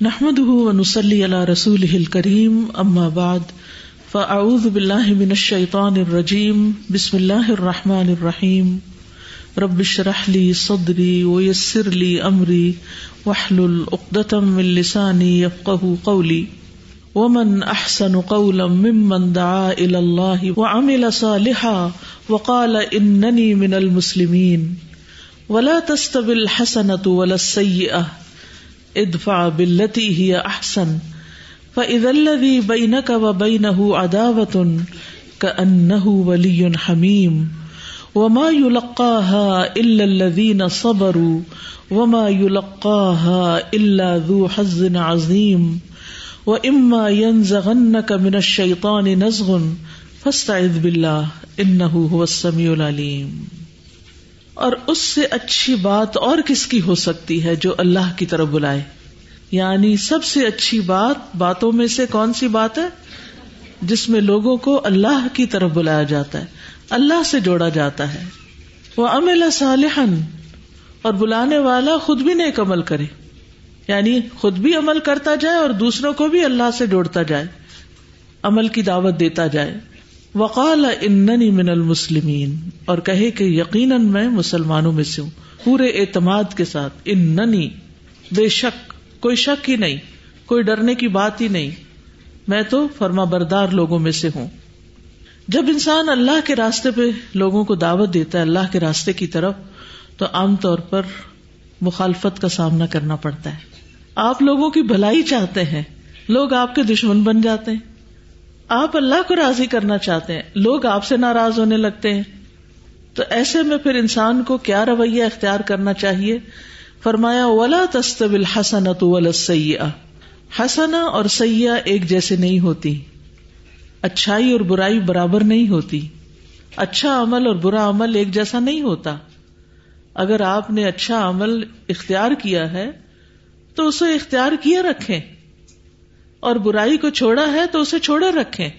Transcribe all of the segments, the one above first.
نحمد ونسلی علی رسول کریم اما بعد فاعوذ باللہ من الشیطان الرجیم بسم اللہ الرحمن الرحیم رب شرح صدری ویسر لی امری وحلل اقدتم من لسانی یفقہ قولی ومن احسن قولا ممن دعا الى اللہ وعمل صالحا وقال اننی من المسلمین ولا تستوی الحسنة ولا السیئة ادفع باللتی ہی احسن فاذا الذي بينك وبينه عداوة كأنه ولي حميم وما يلقاها الا الذين صبروا وما يلقاها الا ذو حظ عظيم واما ينزغنك من الشيطان نزغ فاستعذ بالله انه هو السميع العليم اور اس سے اچھی بات اور کس کی ہو سکتی ہے جو اللہ کی طرف بلائے؟ یعنی سب سے اچھی بات باتوں میں سے کون سی بات ہے؟ جس میں لوگوں کو اللہ کی طرف بلایا جاتا ہے، اللہ سے جوڑا جاتا ہے۔ وہ امل صالحن اور بلانے والا خود بھی نیک عمل کرے۔ یعنی خود بھی عمل کرتا جائے اور دوسروں کو بھی اللہ سے جوڑتا جائے۔ عمل کی دعوت دیتا جائے۔ وقال اننی من المسلمین، اور کہے کہ یقیناً میں مسلمانوں میں سے ہوں، پورے اعتماد کے ساتھ، اننی، بے شک، کوئی شک ہی نہیں، کوئی ڈرنے کی بات ہی نہیں، میں تو فرما بردار لوگوں میں سے ہوں۔ جب انسان اللہ کے راستے پہ لوگوں کو دعوت دیتا ہے اللہ کے راستے کی طرف، تو عام طور پر مخالفت کا سامنا کرنا پڑتا ہے۔ آپ لوگوں کی بھلائی چاہتے ہیں، لوگ آپ کے دشمن بن جاتے ہیں۔ آپ اللہ کو راضی کرنا چاہتے ہیں، لوگ آپ سے ناراض ہونے لگتے ہیں۔ تو ایسے میں پھر انسان کو کیا رویہ اختیار کرنا چاہیے؟ فرمایا، ولا تستویل حسنت سیاح حسنا اور سیاح ایک جیسے نہیں ہوتی۔ اچھائی اور برائی برابر نہیں ہوتی۔ اچھا عمل اور برا عمل ایک جیسا نہیں ہوتا۔ اگر آپ نے اچھا عمل اختیار کیا ہے، تو اسے اختیار کیے رکھیں۔ اور برائی کو چھوڑا ہے تو اسے چھوڑے رکھے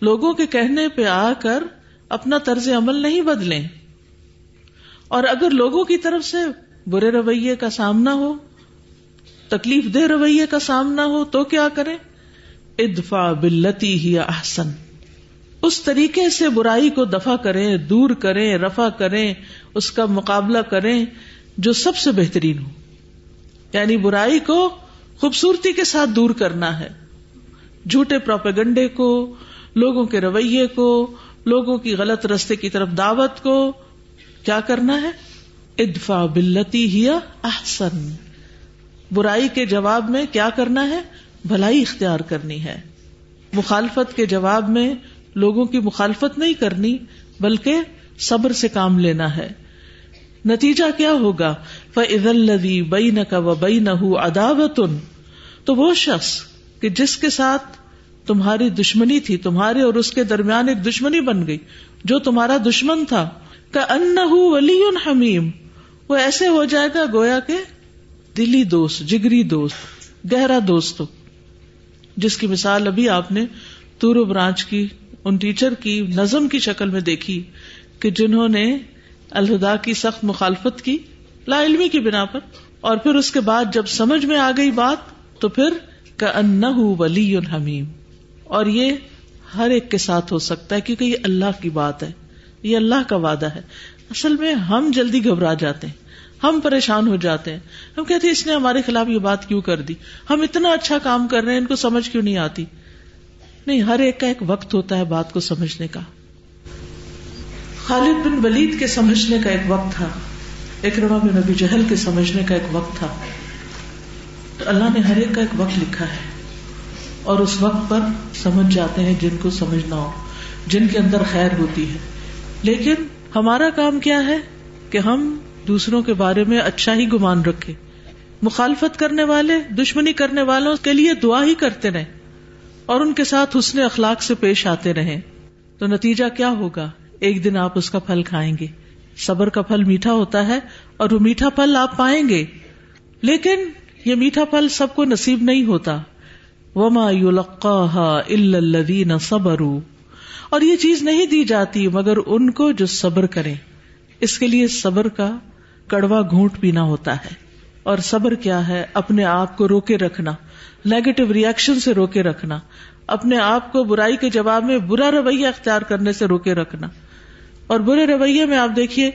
لوگوں کے کہنے پہ آ کر اپنا طرز عمل نہیں بدلیں۔ اور اگر لوگوں کی طرف سے برے رویے کا سامنا ہو، تکلیف دہ رویے کا سامنا ہو تو کیا کریں؟ ادفا بلتی ہی احسن۔ اس طریقے سے برائی کو دفاع کریں، دور کریں رفا کریں، اس کا مقابلہ کریں جو سب سے بہترین ہو۔ یعنی برائی کو خوبصورتی کے ساتھ دور کرنا ہے۔ جھوٹے پروپیگنڈے کو، لوگوں کے رویے کو، لوگوں کی غلط رستے کی طرف دعوت کو کیا کرنا ہے؟ ادفا بلتی ہی احسن۔ برائی کے جواب میں کیا کرنا ہے؟ بھلائی اختیار کرنی ہے۔ مخالفت کے جواب میں لوگوں کی مخالفت نہیں کرنی، بلکہ صبر سے کام لینا ہے۔ نتیجہ کیا ہوگا؟ فض الدی بئی نہ کا و بئی نہ اداوتن تو وہ شخص کہ جس کے ساتھ تمہاری دشمنی تھی، تمہارے اور اس کے درمیان ایک دشمنی بن گئی، جو تمہارا دشمن تھا کا ان ولی حمیم وہ ایسے ہو جائے گا گویا کے دلی دوست، جگری دوست، گہرا دوست جس کی مثال ابھی آپ نے تورو برانچ کی، ان ٹیچر کی نظم کی شکل میں دیکھی کہ جنہوں نے الہدا کی سخت مخالفت کی لا علمی کی بنا پر اور پھر اس کے بعد جب سمجھ میں آ گئی بات تو پھر کا ولی حمیم اور یہ ہر ایک کے ساتھ ہو سکتا ہے کیونکہ یہ اللہ کی بات ہے، یہ اللہ کا وعدہ ہے۔ اصل میں ہم جلدی گھبرا جاتے ہیں، ہم پریشان ہو جاتے ہیں۔ ہم کہتے ہیں، اس نے ہمارے خلاف یہ بات کیوں کر دی؟ ہم اتنا اچھا کام کر رہے ہیں، ان کو سمجھ کیوں نہیں آتی؟ نہیں، ہر ایک کا ایک وقت ہوتا ہے بات کو سمجھنے کا۔ خالد بن ولید کے سمجھنے کا ایک وقت تھا اکرما بن نبی جہل کے سمجھنے کا ایک وقت تھا۔ تو اللہ نے ہر ایک کا ایک وقت لکھا ہے۔ اور اس وقت پر سمجھ جاتے ہیں جن کو سمجھنا ہو، جن کے اندر خیر ہوتی ہے۔ لیکن ہمارا کام کیا ہے کہ ہم دوسروں کے بارے میں اچھا ہی گمان رکھے مخالفت کرنے والے، دشمنی کرنے والوں کے لیے دعا ہی کرتے رہے اور ان کے ساتھ حسن اخلاق سے پیش آتے رہے تو نتیجہ کیا ہوگا؟ ایک دن آپ اس کا پھل کھائیں گے۔ صبر کا پھل میٹھا ہوتا ہے اور وہ میٹھا پھل آپ پائیں گے۔ لیکن یہ میٹھا پھل سب کو نصیب نہیں ہوتا۔ وما الذین صبروا۔ اور یہ چیز نہیں دی جاتی مگر ان کو جو صبر کرے اس کے لیے صبر کا کڑوا گھونٹ پینا ہوتا ہے۔ اور صبر کیا ہے؟ اپنے آپ کو روکے رکھنا۔ نیگیٹو ریئیکشن سے روکے رکھنا۔ اپنے آپ کو برائی کے جواب میں برا رویہ اختیار کرنے سے روکے رکھنا۔ اور برے رویے میں آپ دیکھیے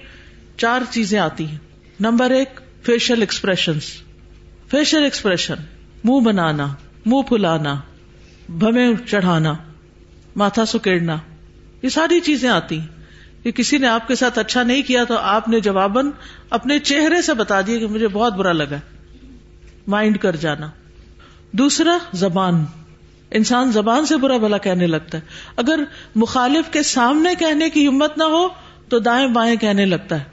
چار چیزیں آتی ہیں۔ نمبر ایک فیشل ایکسپریشن فیشل ایکسپریشن منہ بنانا، منہ پھلانا، بھمے چڑھانا، ماتھا سکیڑنا، یہ ساری چیزیں آتی ہیں۔ کہ کسی نے آپ کے ساتھ اچھا نہیں کیا تو آپ نے جواباً اپنے چہرے سے بتا دیا کہ مجھے بہت برا لگا۔ مائنڈ کر جانا۔ دوسرا، زبان۔ انسان زبان سے برا بھلا کہنے لگتا ہے۔ اگر مخالف کے سامنے کہنے کی ہمت نہ ہو، تو دائیں بائیں کہنے لگتا ہے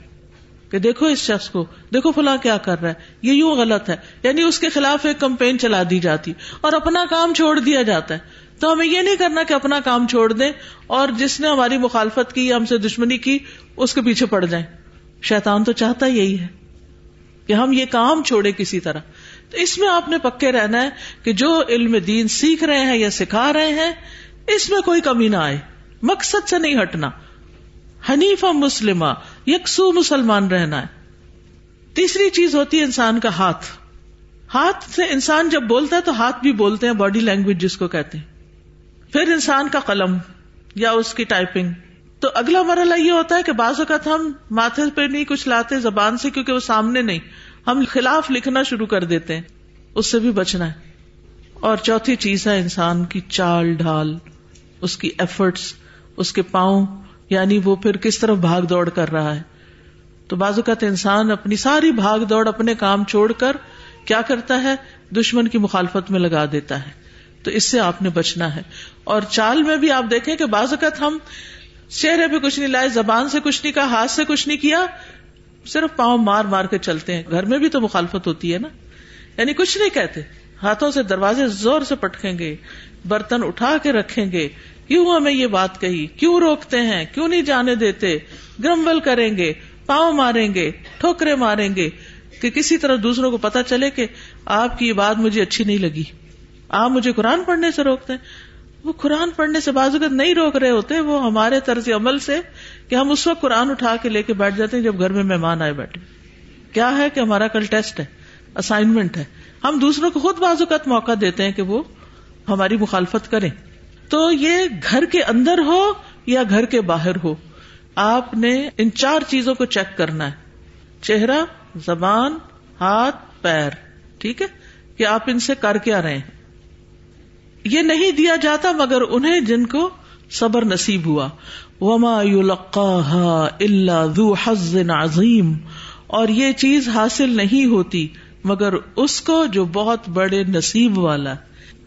کہ دیکھو اس شخص کو، دیکھو فلاں کیا کر رہا ہے۔ یہ یوں غلط ہے۔ یعنی اس کے خلاف ایک کمپین چلا دی جاتی، اور اپنا کام چھوڑ دیا جاتا ہے۔ تو ہمیں یہ نہیں کرنا کہ اپنا کام چھوڑ دیں، اور جس نے ہماری مخالفت کی ہم سے دشمنی کی، اس کے پیچھے پڑ جائیں۔ شیطان تو چاہتا یہی ہے کہ ہم یہ کام چھوڑے کسی طرح۔ تو اس میں آپ نے پکے رہنا ہے کہ جو علم دین سیکھ رہے ہیں یا سکھا رہے ہیں، اس میں کوئی کمی نہ آئے۔ مقصد سے نہیں ہٹنا۔ حنیف مسلمہ، یکسو مسلمان رہنا ہے۔ تیسری چیز ہوتی ہے انسان کا ہاتھ۔ ہاتھ سے انسان جب بولتا ہے تو ہاتھ بھی بولتے ہیں، باڈی لینگویج جس کو کہتے ہیں۔ پھر انسان کا قلم یا اس کی ٹائپنگ۔ تو اگلا مرحلہ یہ ہوتا ہے کہ بعض اوقات ہم ماتھے پہ نہیں، کچھ لاتے زبان سے کیونکہ وہ سامنے نہیں۔ ہم خلاف لکھنا شروع کر دیتے ہیں۔ اس سے بھی بچنا ہے۔ اور چوتھی چیز ہے انسان کی چال ڈھال، اس کی ایفرٹس اس کے پاؤں یعنی وہ پھر کس طرف بھاگ دوڑ کر رہا ہے۔ تو بعض اوقات انسان اپنی ساری بھاگ دوڑ اپنے کام چھوڑ کر کیا کرتا ہے؟ دشمن کی مخالفت میں لگا دیتا ہے۔ تو اس سے آپ نے بچنا ہے۔ اور چال میں بھی آپ دیکھیں کہ بعض اوقات ہم چہرے پہ کچھ نہیں لائے، زبان سے کچھ نہیں کہا، ہاتھ سے کچھ نہیں کیا صرف پاؤں مار مار کے چلتے ہیں۔ گھر میں بھی تو مخالفت ہوتی ہے نا۔ یعنی کچھ نہیں کہتے۔ ہاتھوں سے دروازے زور سے پٹکیں گے، برتن اٹھا کے رکھیں گے۔ کیوں ہمیں یہ بات کہی؟ کیوں روکتے ہیں؟ کیوں نہیں جانے دیتے؟ گرمبل کریں گے، پاؤں ماریں گے، ٹھوکرے ماریں گے۔ کہ کسی طرح دوسروں کو پتا چلے کہ آپ کی یہ بات مجھے اچھی نہیں لگی۔ آپ مجھے قرآن پڑھنے سے روکتے ہیں۔ وہ قرآن پڑھنے سے بازو نہیں روک رہے ہوتے، وہ ہمارے طرز عمل سے کہ ہم اس وقت قرآن اٹھا کے لے کے بیٹھ جاتے ہیں جب گھر میں مہمان آئے بیٹھے۔ کیا ہے کہ ہمارا کل ٹیسٹ ہے اسائنمنٹ ہے۔ ہم دوسروں کو خود بازو موقع دیتے ہیں کہ وہ ہماری مخالفت کریں۔ تو یہ گھر کے اندر ہو یا گھر کے باہر ہو، آپ نے ان چار چیزوں کو چیک کرنا ہے۔ چہرہ، زبان، ہاتھ، پیر۔ ٹھیک ہے؟ کہ آپ ان سے کر کے آ رہے ہیں؟ یہ نہیں دیا جاتا مگر انہیں جن کو صبر نصیب ہوا۔ وما الا ذو حظ عظیم اور یہ چیز حاصل نہیں ہوتی مگر اس کو جو بہت بڑے نصیب والا۔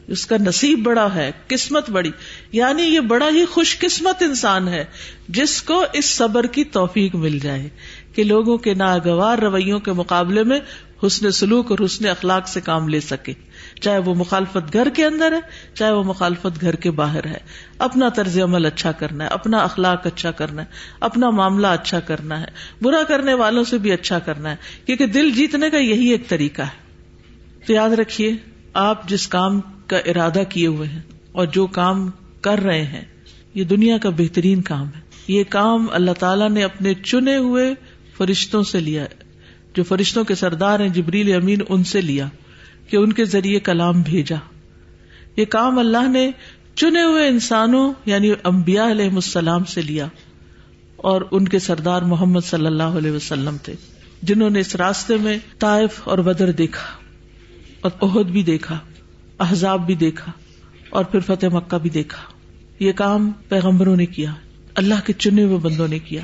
اس کا نصیب بڑا ہے، قسمت بڑی۔ یعنی یہ بڑا ہی خوش قسمت انسان ہے، جس کو اس صبر کی توفیق مل جائے۔ کہ لوگوں کے ناگوار رویوں کے مقابلے میں حسن سلوک اور حسن اخلاق سے کام لے سکے۔ چاہے وہ مخالفت گھر کے اندر ہے، چاہے وہ مخالفت گھر کے باہر ہے۔ اپنا طرز عمل اچھا کرنا ہے، اپنا اخلاق اچھا کرنا ہے، اپنا معاملہ اچھا کرنا ہے، برا کرنے والوں سے بھی اچھا کرنا ہے، کیونکہ دل جیتنے کا یہی ایک طریقہ ہے۔ تو یاد رکھیے، آپ جس کام کا ارادہ کیے ہوئے ہیں اور جو کام کر رہے ہیں، یہ دنیا کا بہترین کام ہے۔ یہ کام اللہ تعالیٰ نے اپنے چنے ہوئے فرشتوں سے لیا جو فرشتوں کے سردار ہیں، جبریل امین ان سے لیا۔ کہ ان کے ذریعے کلام بھیجا۔ یہ کام اللہ نے چنے ہوئے انسانوں یعنی امبیا علیہ السلام سے لیا اور ان کے سردار محمد صلی اللہ علیہ وسلم تھے، جنہوں نے اس راستے میں طائف اور بدر دیکھا اور عہد بھی دیکھا، احزاب بھی دیکھا اور پھر فتح مکہ بھی دیکھا۔ یہ کام پیغمبروں نے کیا، اللہ کے چنے ہوئے بندوں نے کیا۔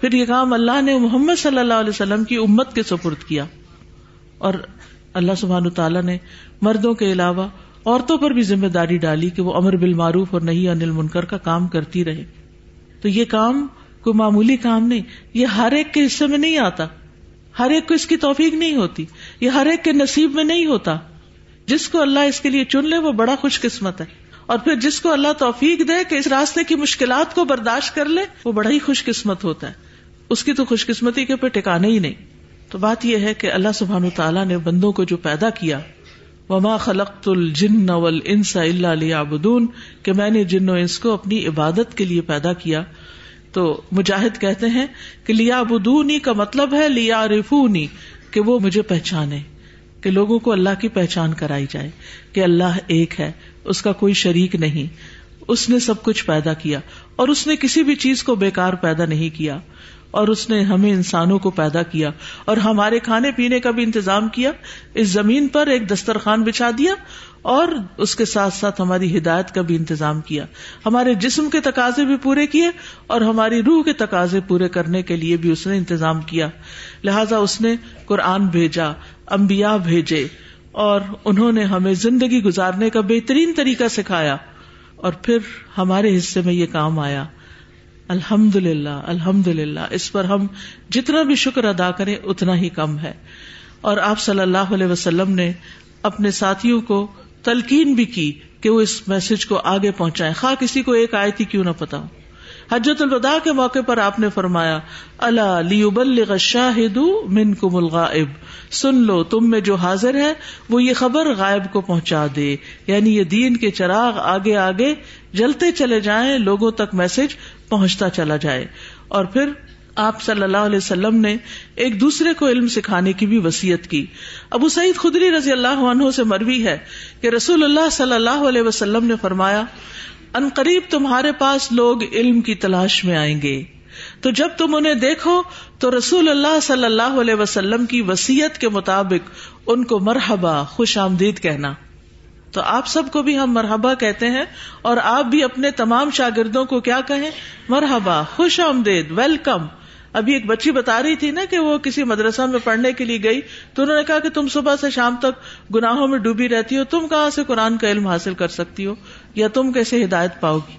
پھر یہ کام اللہ نے محمد صلی اللہ علیہ وسلم کی امت کے سپرد کیا اور اللہ سبحان تعالیٰ نے مردوں کے علاوہ عورتوں پر بھی ذمہ داری ڈالی کہ وہ امر بال معروف اور نہیں انل منکر کا کام کرتی رہے۔ تو یہ کام کوئی معمولی کام نہیں، یہ ہر ایک کے حصے میں نہیں آتا۔ ہر ایک کو اس کی توفیق نہیں ہوتی، یہ ہر ایک کے نصیب میں نہیں ہوتا۔ جس کو اللہ اس کے لیے چن لے، وہ بڑا خوش قسمت ہے۔ اور پھر جس کو اللہ توفیق دے کہ اس راستے کی مشکلات کو برداشت کر لے، وہ بڑا ہی خوش قسمت ہوتا ہے۔ اس کی تو خوش قسمتی کے پہ ٹکانے ہی نہیں۔ تو بات یہ ہے کہ اللہ سبحان تعالیٰ نے بندوں کو جو پیدا کیا، وما خلق الجن انس اللہ بدون کہ میں نے جن و انس کو اپنی عبادت کے لیے پیدا کیا۔ تو مجاہد کہتے ہیں کہ لیا بدونی کا مطلب ہے لیا رفونی کہ وہ مجھے پہچانے، کہ لوگوں کو اللہ کی پہچان کرائی جائے، کہ اللہ ایک ہے، اس کا کوئی شریک نہیں۔ اس نے سب کچھ پیدا کیا، اور اس نے کسی بھی چیز کو بیکار پیدا نہیں کیا۔ اور اس نے ہمیں انسانوں کو پیدا کیا اور ہمارے کھانے پینے کا بھی انتظام کیا، اس زمین پر ایک دسترخوان بچھا دیا اور اس کے ساتھ ساتھ ہماری ہدایت کا بھی انتظام کیا۔ ہمارے جسم کے تقاضے بھی پورے کیے اور ہماری روح کے تقاضے پورے کرنے کے لیے بھی اس نے انتظام کیا۔ لہذا اس نے قرآن بھیجا امبیا بھیجے اور انہوں نے ہمیں زندگی گزارنے کا بہترین طریقہ سکھایا اور پھر ہمارے حصے میں یہ کام آیا۔ الحمد للہ الحمد للہ اس پر ہم جتنا بھی شکر ادا کریں اتنا ہی کم ہے۔ اور آپ صلی اللہ علیہ وسلم نے اپنے ساتھیوں کو تلقین بھی کی کہ وہ اس میسج کو آگے پہنچائے خواہ کسی کو ایک آیت ہی کیوں نہ پتا ہو۔ حجت الوداع کے موقع پر آپ نے فرمایا اللہ لیبلغ الشاہد منکم الغائب۔ سن لو، تم میں جو حاضر ہے، وہ یہ خبر غائب کو پہنچا دے۔ یعنی یہ دین کے چراغ آگے آگے جلتے چلے جائیں، لوگوں تک میسج پہنچتا چلا جائے۔ اور پھر آپ صلی اللہ علیہ وسلم نے ایک دوسرے کو علم سکھانے کی بھی وسیعت کی۔ ابو سعید خدری رضی اللہ عنہ سے مروی ہے کہ رسول اللہ صلی اللہ علیہ وسلم نے فرمایا، ان قریب تمہارے پاس لوگ علم کی تلاش میں آئیں گے۔ تو جب تم انہیں دیکھو، تو رسول اللہ صلی اللہ علیہ وسلم کی وسیعت کے مطابق ان کو مرحبا، خوش آمدید کہنا۔ تو آپ سب کو بھی ہم مرحبا کہتے ہیں اور آپ بھی اپنے تمام شاگردوں کو کیا کہیں؟ مرحبا، خوش آمدید، ویلکم۔ ابھی ایک بچی بتا رہی تھی نا کہ وہ کسی مدرسہ میں پڑھنے کے لیے گئی، تو انہوں نے کہا کہ تم صبح سے شام تک گناہوں میں ڈوبی رہتی ہو، تم کہاں سے قرآن کا علم حاصل کر سکتی ہو؟ یا تم کیسے ہدایت پاؤ گی؟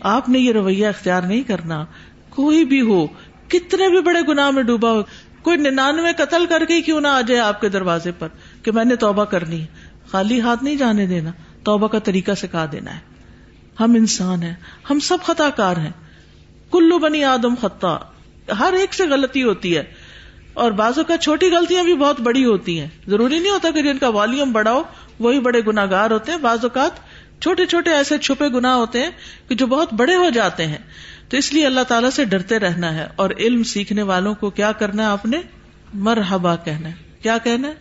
آپ نے یہ رویہ اختیار نہیں کرنا۔ کوئی بھی ہو، کتنے بھی بڑے گناہ میں ڈوبا ہو، کوئی ننانوے قتل کر کے کیوں نہ آ جائے آپ کے دروازے پر کہ میں نے توبہ کرنی ہے؟ خالی ہاتھ نہیں جانے دینا، توبہ کا طریقہ سکھا دینا ہے۔ ہم انسان ہیں، ہم سب خطا کار ہیں۔ کلو بنی آدم خطا۔ ہر ایک سے غلطی ہوتی ہے۔ اور بعضوں کا چھوٹی غلطیاں بھی بہت بڑی ہوتی ہیں۔ ضروری نہیں ہوتا کہ جن کا والیوم بڑا ہو وہی بڑے گناگار ہوتے ہیں۔ بعض اوقات چھوٹے چھوٹے ایسے چھپے گنا ہوتے ہیں کہ جو بہت بڑے ہو جاتے ہیں۔ تو اس لیے اللہ تعالیٰ سے ڈرتے رہنا ہے۔ اور علم سیکھنے والوں کو کیا کرنا ہے؟ آپ نے مرحبا کہنا ہے۔ کیا کہنا ہے؟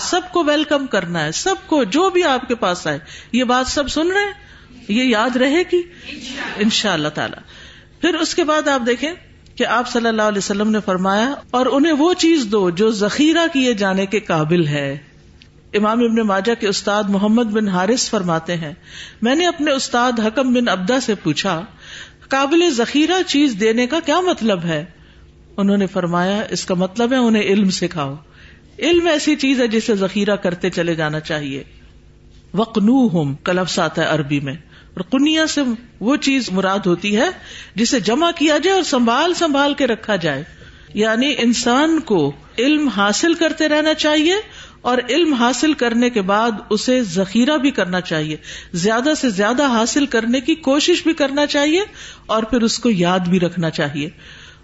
سب کو ویلکم کرنا ہے، سب کو جو بھی آپ کے پاس آئے۔ یہ بات سب سن رہے ہیں؟ یہ یاد رہے گی؟ ان شاء اللہ تعالی۔ پھر اس کے بعد آپ دیکھیں کہ آپ صلی اللہ علیہ وسلم نے فرمایا، اور انہیں وہ چیز دو جو ذخیرہ کیے جانے کے قابل ہے۔ امام ابن ماجہ کے استاد محمد بن حارث فرماتے ہیں، میں نے اپنے استاد حکم بن ابدا سے پوچھا، قابل ذخیرہ چیز دینے کا کیا مطلب ہے؟ انہوں نے فرمایا، اس کا مطلب ہے انہیں علم سکھاؤ۔ علم ایسی چیز ہے جسے ذخیرہ کرتے چلے جانا چاہیے۔ وقنو ہم کلفس آتا ہے عربی میں۔ اور کنیا سے وہ چیز مراد ہوتی ہے جسے جمع کیا جائے اور سنبھال سنبھال کے رکھا جائے۔ یعنی انسان کو علم حاصل کرتے رہنا چاہیے اور علم حاصل کرنے کے بعد اسے ذخیرہ بھی کرنا چاہیے۔ زیادہ سے زیادہ حاصل کرنے کی کوشش بھی کرنا چاہیے اور پھر اس کو یاد بھی رکھنا چاہیے۔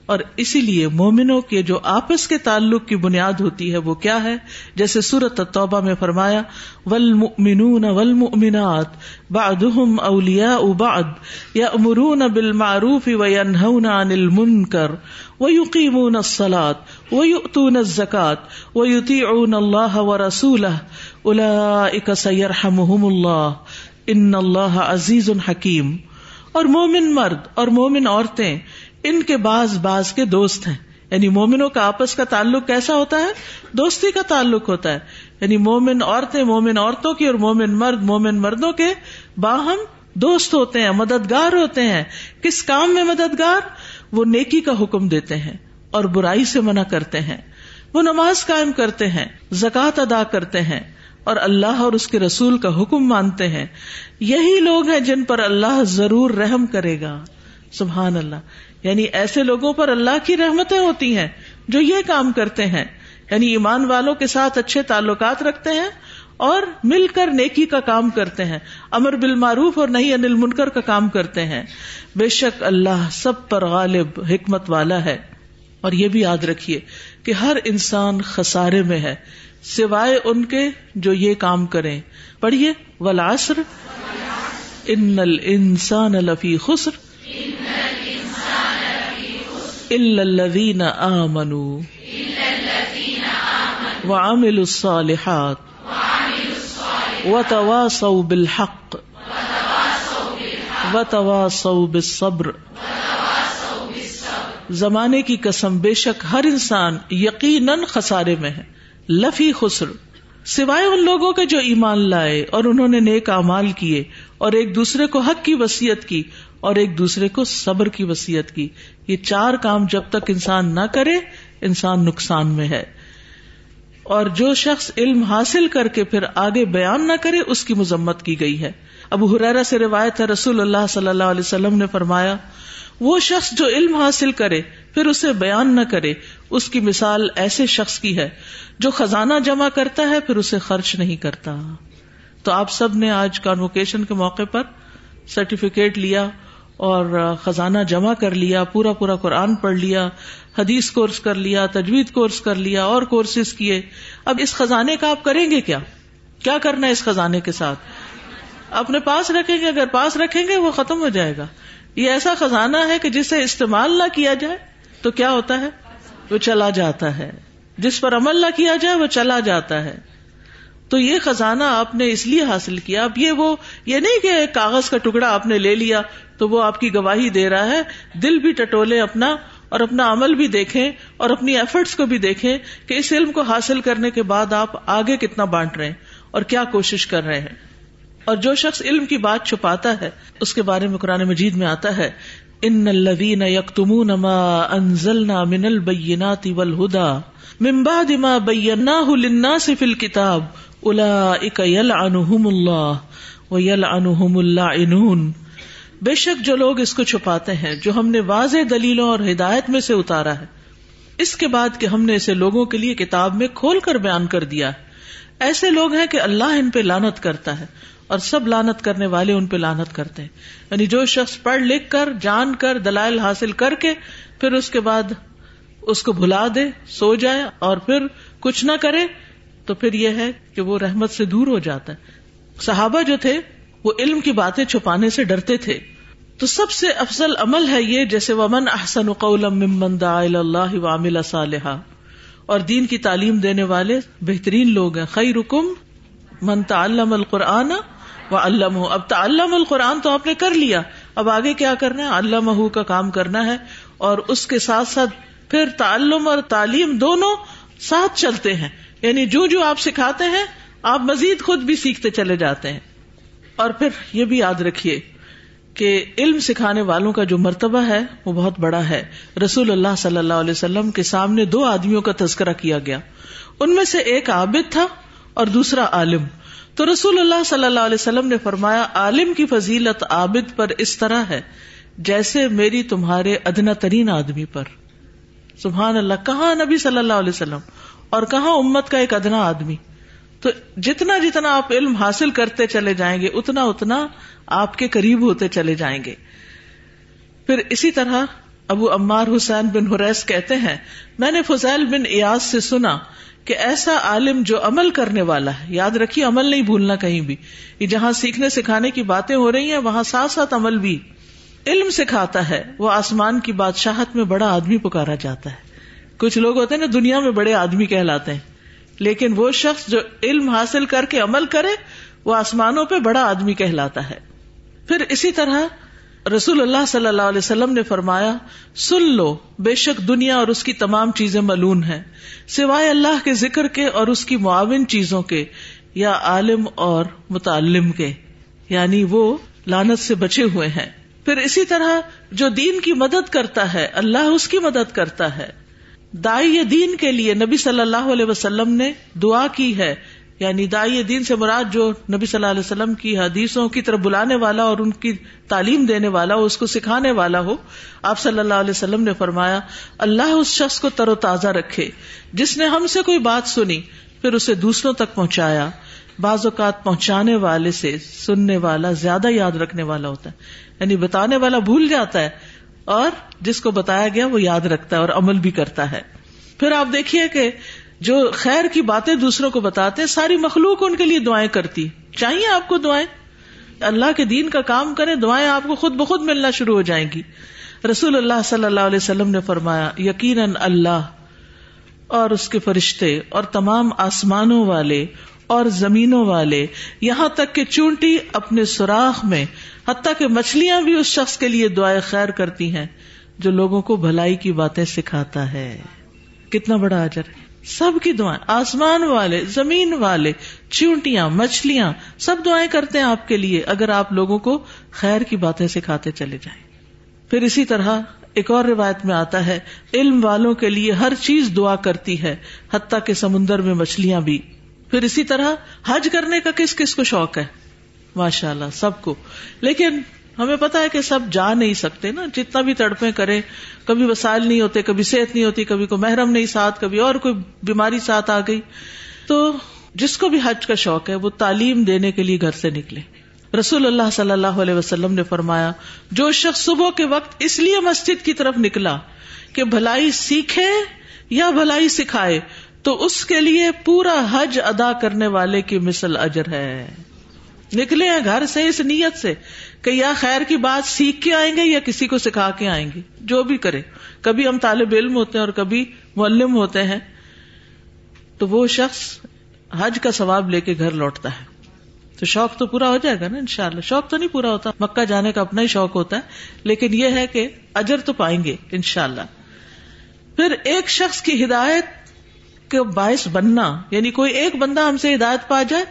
اور اسی لیے مومنوں کے جو آپس کے تعلق کی بنیاد ہوتی ہے وہ کیا ہے؟ جیسے سورت توبہ میں فرمایا ولمنون والمؤمنات بعضهم اولیاء بعض یامرون بالمعروف وینهون عن المنکر ویقیمون الصلاة ویؤتون الزکاة ویطیعون اللہ ورسولہ اولئک سیرحمهم اللہ ان اللہ عزیز حکیم اور مومن مرد اور مومن عورتیں ان کے بعض بعض کے دوست ہیں۔ یعنی مومنوں کا آپس کا تعلق کیسا ہوتا ہے؟ دوستی کا تعلق ہوتا ہے۔ یعنی مومن عورتیں مومن عورتوں کی اور مومن مرد مومن مردوں کے باہم دوست ہوتے ہیں، مددگار ہوتے ہیں۔ کس کام میں مددگار؟ وہ نیکی کا حکم دیتے ہیں اور برائی سے منع کرتے ہیں۔ وہ نماز قائم کرتے ہیں، زکوٰۃ ادا کرتے ہیں اور اللہ اور اس کے رسول کا حکم مانتے ہیں۔ یہی لوگ ہیں جن پر اللہ ضرور رحم کرے گا۔ سبحان اللہ۔ یعنی ایسے لوگوں پر اللہ کی رحمتیں ہوتی ہیں جو یہ کام کرتے ہیں یعنی ایمان والوں کے ساتھ اچھے تعلقات رکھتے ہیں اور مل کر نیکی کا کام کرتے ہیں، امر بالمعروف اور نہیں انل منکر کا کام کرتے ہیں۔ بے شک اللہ سب پر غالب حکمت والا ہے۔ اور یہ بھی یاد رکھیے کہ ہر انسان خسارے میں ہے، سوائے ان کے جو یہ کام کریں۔ پڑھیے ولاسر ان الانسان لفی خسر۔ الذین آمنوا وعملوا الصالحات وتواصوا بالحق وتواصوا بالصبر زمانے کی قسم بے شک ہر انسان یقیناً خسارے میں ہے، لفی خسر۔ سوائے ان لوگوں کے جو ایمان لائے اور انہوں نے نیک امال کیے اور ایک دوسرے کو حق کی وسیعت کی اور ایک دوسرے کو صبر کی وسیعت کی۔ یہ چار کام جب تک انسان نہ کرے، انسان نقصان میں ہے۔ اور جو شخص علم حاصل کر کے پھر آگے بیان نہ کرے، اس کی مذمت کی گئی ہے۔ ابو حرارا سے روایت ہے، رسول اللہ صلی اللہ علیہ وسلم نے فرمایا، وہ شخص جو علم حاصل کرے، پھر اسے بیان نہ کرے۔ اس کی مثال ایسے شخص کی ہے، جو خزانہ جمع کرتا ہے، پھر اسے خرچ نہیں کرتا۔ تو آپ سب نے آج کانوکیشن کے موقع پر سرٹیفکیٹ لیا۔ اور خزانہ جمع کر لیا، پورا پورا قرآن پڑھ لیا، حدیث کورس کر لیا، تجوید کورس کر لیا، اور کورسز کیے۔ اب اس خزانے کا آپ کریں گے کیا؟ کیا کرنا ہے اس خزانے کے ساتھ؟ اپنے پاس رکھیں گے، اگر پاس رکھیں گے وہ ختم ہو جائے گا۔ یہ ایسا خزانہ ہے کہ جسے استعمال نہ کیا جائے تو کیا ہوتا ہے؟ وہ چلا جاتا ہے۔ جس پر عمل نہ کیا جائے وہ چلا جاتا ہے۔ تو یہ خزانہ آپ نے اس لیے حاصل کیا؟ اب یہ وہ یہ نہیں کہ کاغذ کا ٹکڑا آپ نے لے لیا تو وہ آپ کی گواہی دے رہا ہے۔ دل بھی ٹٹولے اپنا اور اپنا عمل بھی دیکھیں اور اپنی ایفرٹس کو بھی دیکھیں کہ اس علم کو حاصل کرنے کے بعد آپ آگے کتنا بانٹ رہے ہیں اور کیا کوشش کر رہے ہیں۔ اور جو شخص علم کی بات چھپاتا ہے، اس کے بارے میں قرآن مجید میں آتا ہے، ان الذين يكتمون ما انزلنا من البينات والهدى من بعد ما بيناه للناس في الكتاب اولئك يلعنهم الله ويلعنهم بے شک جو لوگ اس کو چھپاتے ہیں، جو ہم نے واضح دلیلوں اور ہدایت میں سے اتارا ہے۔ اس کے بعد کہ ہم نے اسے لوگوں کے لیے کتاب میں کھول کر بیان کر دیا ایسے لوگ ہیں کہ اللہ ان پہ لانت کرتا ہے اور سب لانت کرنے والے ان پہ لانت کرتے ہیں۔ یعنی جو شخص پڑھ لکھ کر، جان کر، دلائل حاصل کر کے، پھر اس کے بعد اس کو بھلا دے، سو جائے اور پھر کچھ نہ کرے تو پھر یہ ہے کہ وہ رحمت سے دور ہو جاتا ہے۔ صحابہ جو تھے، وہ علم کی باتیں چھپانے سے ڈرتے تھے۔ تو سب سے افضل عمل ہے یہ جیسے ومن احسن ممن دعا اللہ وعمل صالحا۔ اور دین کی تعلیم دینے والے بہترین لوگ ہیں۔ خی رکم من تعلم القرآن و علم اب تعلم القرآن تو آپ نے کر لیا۔ اب آگے کیا کرنا ہے؟ علامہ کا کام کرنا ہے۔ اور اس کے ساتھ ساتھ پھر تعلم اور تعلیم دونوں ساتھ چلتے ہیں۔ یعنی جو جو آپ سکھاتے ہیں، آپ مزید خود بھی سیکھتے چلے جاتے ہیں۔ اور پھر یہ بھی یاد رکھیے کہ علم سکھانے والوں کا جو مرتبہ ہے، وہ بہت بڑا ہے۔ رسول اللہ صلی اللہ علیہ وسلم کے سامنے دو آدمیوں کا تذکرہ کیا گیا۔ ان میں سے ایک عابد تھا اور دوسرا عالم۔ تو رسول اللہ صلی اللہ علیہ وسلم نے فرمایا، عالم کی فضیلت عابد پر اس طرح ہے، جیسے میری تمہارے ادنا ترین آدمی پر۔ سبحان اللہ، کہاں نبی صلی اللہ علیہ وسلم؟ اور کہاں امت کا ایک ادنا آدمی؟ تو جتنا جتنا آپ علم حاصل کرتے چلے جائیں گے، اتنا اتنا آپ کے قریب ہوتے چلے جائیں گے۔ پھر اسی طرح ابو عمار حسین بن حریس کہتے ہیں، میں نے فضیل بن ایاز سے سنا کہ ایسا عالم جو عمل کرنے والا ہے، یاد رکھیے عمل نہیں بھولنا کہیں بھی، یہ جہاں سیکھنے سکھانے کی باتیں ہو رہی ہیں، وہاں ساتھ ساتھ عمل بھی علم سکھاتا ہے، وہ آسمان کی بادشاہت میں بڑا آدمی پکارا جاتا ہے۔ کچھ لوگ ہوتے ہیں نا دنیا میں بڑے آدمی کہلاتے ہیں، لیکن وہ شخص جو علم حاصل کر کے عمل کرے، وہ آسمانوں پہ بڑا آدمی کہلاتا ہے۔ پھر اسی طرح رسول اللہ صلی اللہ علیہ وسلم نے فرمایا، سن لو، بے شک دنیا اور اس کی تمام چیزیں ملون ہیں۔ سوائے اللہ کے ذکر کے اور اس کی معاون چیزوں کے، یا عالم اور متعلم کے یعنی وہ لانت سے بچے ہوئے ہیں۔ پھر اسی طرح جو دین کی مدد کرتا ہے، اللہ اس کی مدد کرتا ہے۔ دائی دین کے لیے نبی صلی اللہ علیہ وسلم نے دعا کی ہے۔ یعنی دائی دین سے مراد جو نبی صلی اللہ علیہ وسلم کی حدیثوں کی طرف بلانے والا اور ان کی تعلیم دینے والا ہو اس کو سکھانے والا ہو، آپ صلی اللہ علیہ وسلم نے فرمایا، اللہ اس شخص کو تر و تازہ رکھے، جس نے ہم سے کوئی بات سنی، پھر اسے دوسروں تک پہنچایا۔ بعض اوقات پہنچانے والے سے، سننے والا، زیادہ یاد رکھنے والا ہوتا ہے۔ یعنی بتانے والا بھول جاتا ہے اور جس کو بتایا گیا وہ یاد رکھتا ہے اور عمل بھی کرتا ہے۔ پھر آپ دیکھیے کہ جو خیر کی باتیں دوسروں کو بتاتے ساری مخلوق ان کے لیے دعائیں کرتی۔ چاہیے آپ کو دعائیں؟ اللہ کے دین کا کام کرے دعائیں آپ کو خود بخود ملنا شروع ہو جائیں گی۔ رسول اللہ صلی اللہ علیہ وسلم نے فرمایا، یقیناً اللہ اور اس کے فرشتے اور تمام آسمانوں والے اور زمینوں والے، یہاں تک کہ چونٹی اپنے سوراخ میں، حتیٰ کہ مچھلیاں بھی اس شخص کے لیے دعائیں خیر کرتی ہیں، جو لوگوں کو بھلائی کی باتیں سکھاتا ہے۔ کتنا بڑا اجر ہے۔ سب کی دعائیں، آسمان والے، زمین والے، چونٹیاں، مچھلیاں، سب دعائیں کرتے ہیں آپ کے لیے، اگر آپ لوگوں کو خیر کی باتیں سکھاتے چلے جائیں۔ پھر اسی طرح ایک اور روایت میں آتا ہے، علم والوں کے لیے ہر چیز دعا کرتی ہے، حتیٰ کہ سمندر میں مچھلیاں بھی۔ پھر اسی طرح حج کرنے کا کس کس کو شوق ہے؟ ماشاء اللہ سب کو۔ لیکن ہمیں پتا ہے کہ سب جا نہیں سکتے نا۔ جتنا بھی تڑپے کرے کبھی وسائل نہیں ہوتے، کبھی صحت نہیں ہوتی، کبھی کوئی محرم نہیں ساتھ، کبھی اور کوئی بیماری ساتھ آ گئی۔ تو جس کو بھی حج کا شوق ہے، وہ تعلیم دینے کے لیے گھر سے نکلے۔ رسول اللہ صلی اللہ علیہ وسلم نے فرمایا، جو شخص صبح کے وقت اس لیے مسجد کی طرف نکلا کہ بھلائی سیکھے یا بھلائی سکھائے تو اس کے لیے پورا حج ادا کرنے والے کی مثل اجر ہے۔ نکلے ہیں گھر سے اس نیت سے کہ یا خیر کی بات سیکھ کے آئیں گے یا کسی کو سکھا کے آئیں گے۔ جو بھی کرے۔ کبھی ہم طالب علم ہوتے ہیں اور کبھی معلم ہوتے ہیں۔ تو وہ شخص حج کا ثواب لے کے گھر لوٹتا ہے۔ تو شوق تو پورا ہو جائے گا نا ان شاء اللہ شوق تو نہیں پورا ہوتا۔ مکہ جانے کا اپنا ہی شوق ہوتا ہے۔ لیکن یہ ہے کہ اجر تو پائیں گے ان شاء اللہ پھر ایک شخص کی ہدایت کے باعث بننا یعنی کوئی ایک بندہ ہم سے ہدایت پا جائے،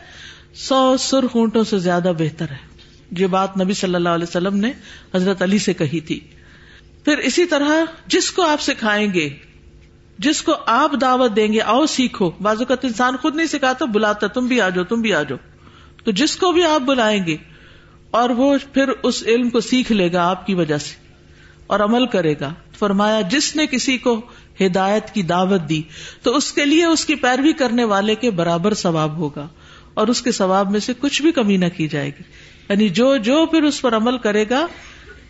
سو سر اونٹوں سے زیادہ بہتر ہے۔ یہ بات نبی صلی اللہ علیہ وسلم نے حضرت علی سے کہی تھی۔ پھر اسی طرح جس کو آپ سکھائیں گے، جس کو آپ دعوت دیں گے، آؤ سیکھو۔ بازو کا انسان خود نہیں سکھاتا، بلاتا تم بھی آ جاؤ، تم بھی آ جاؤ۔ تو جس کو بھی آپ بلائیں گے، اور وہ پھر اس علم کو سیکھ لے گا آپ کی وجہ سے، اور عمل کرے گا۔ فرمایا، جس نے کسی کو ہدایت کی دعوت دی، تو اس کے لیے اس کی پیروی کرنے والے کے برابر ثواب ہوگا، اور اس کے ثواب میں سے کچھ بھی کمی نہ کی جائے گی۔ یعنی جو جو پھر اس پر عمل کرے گا،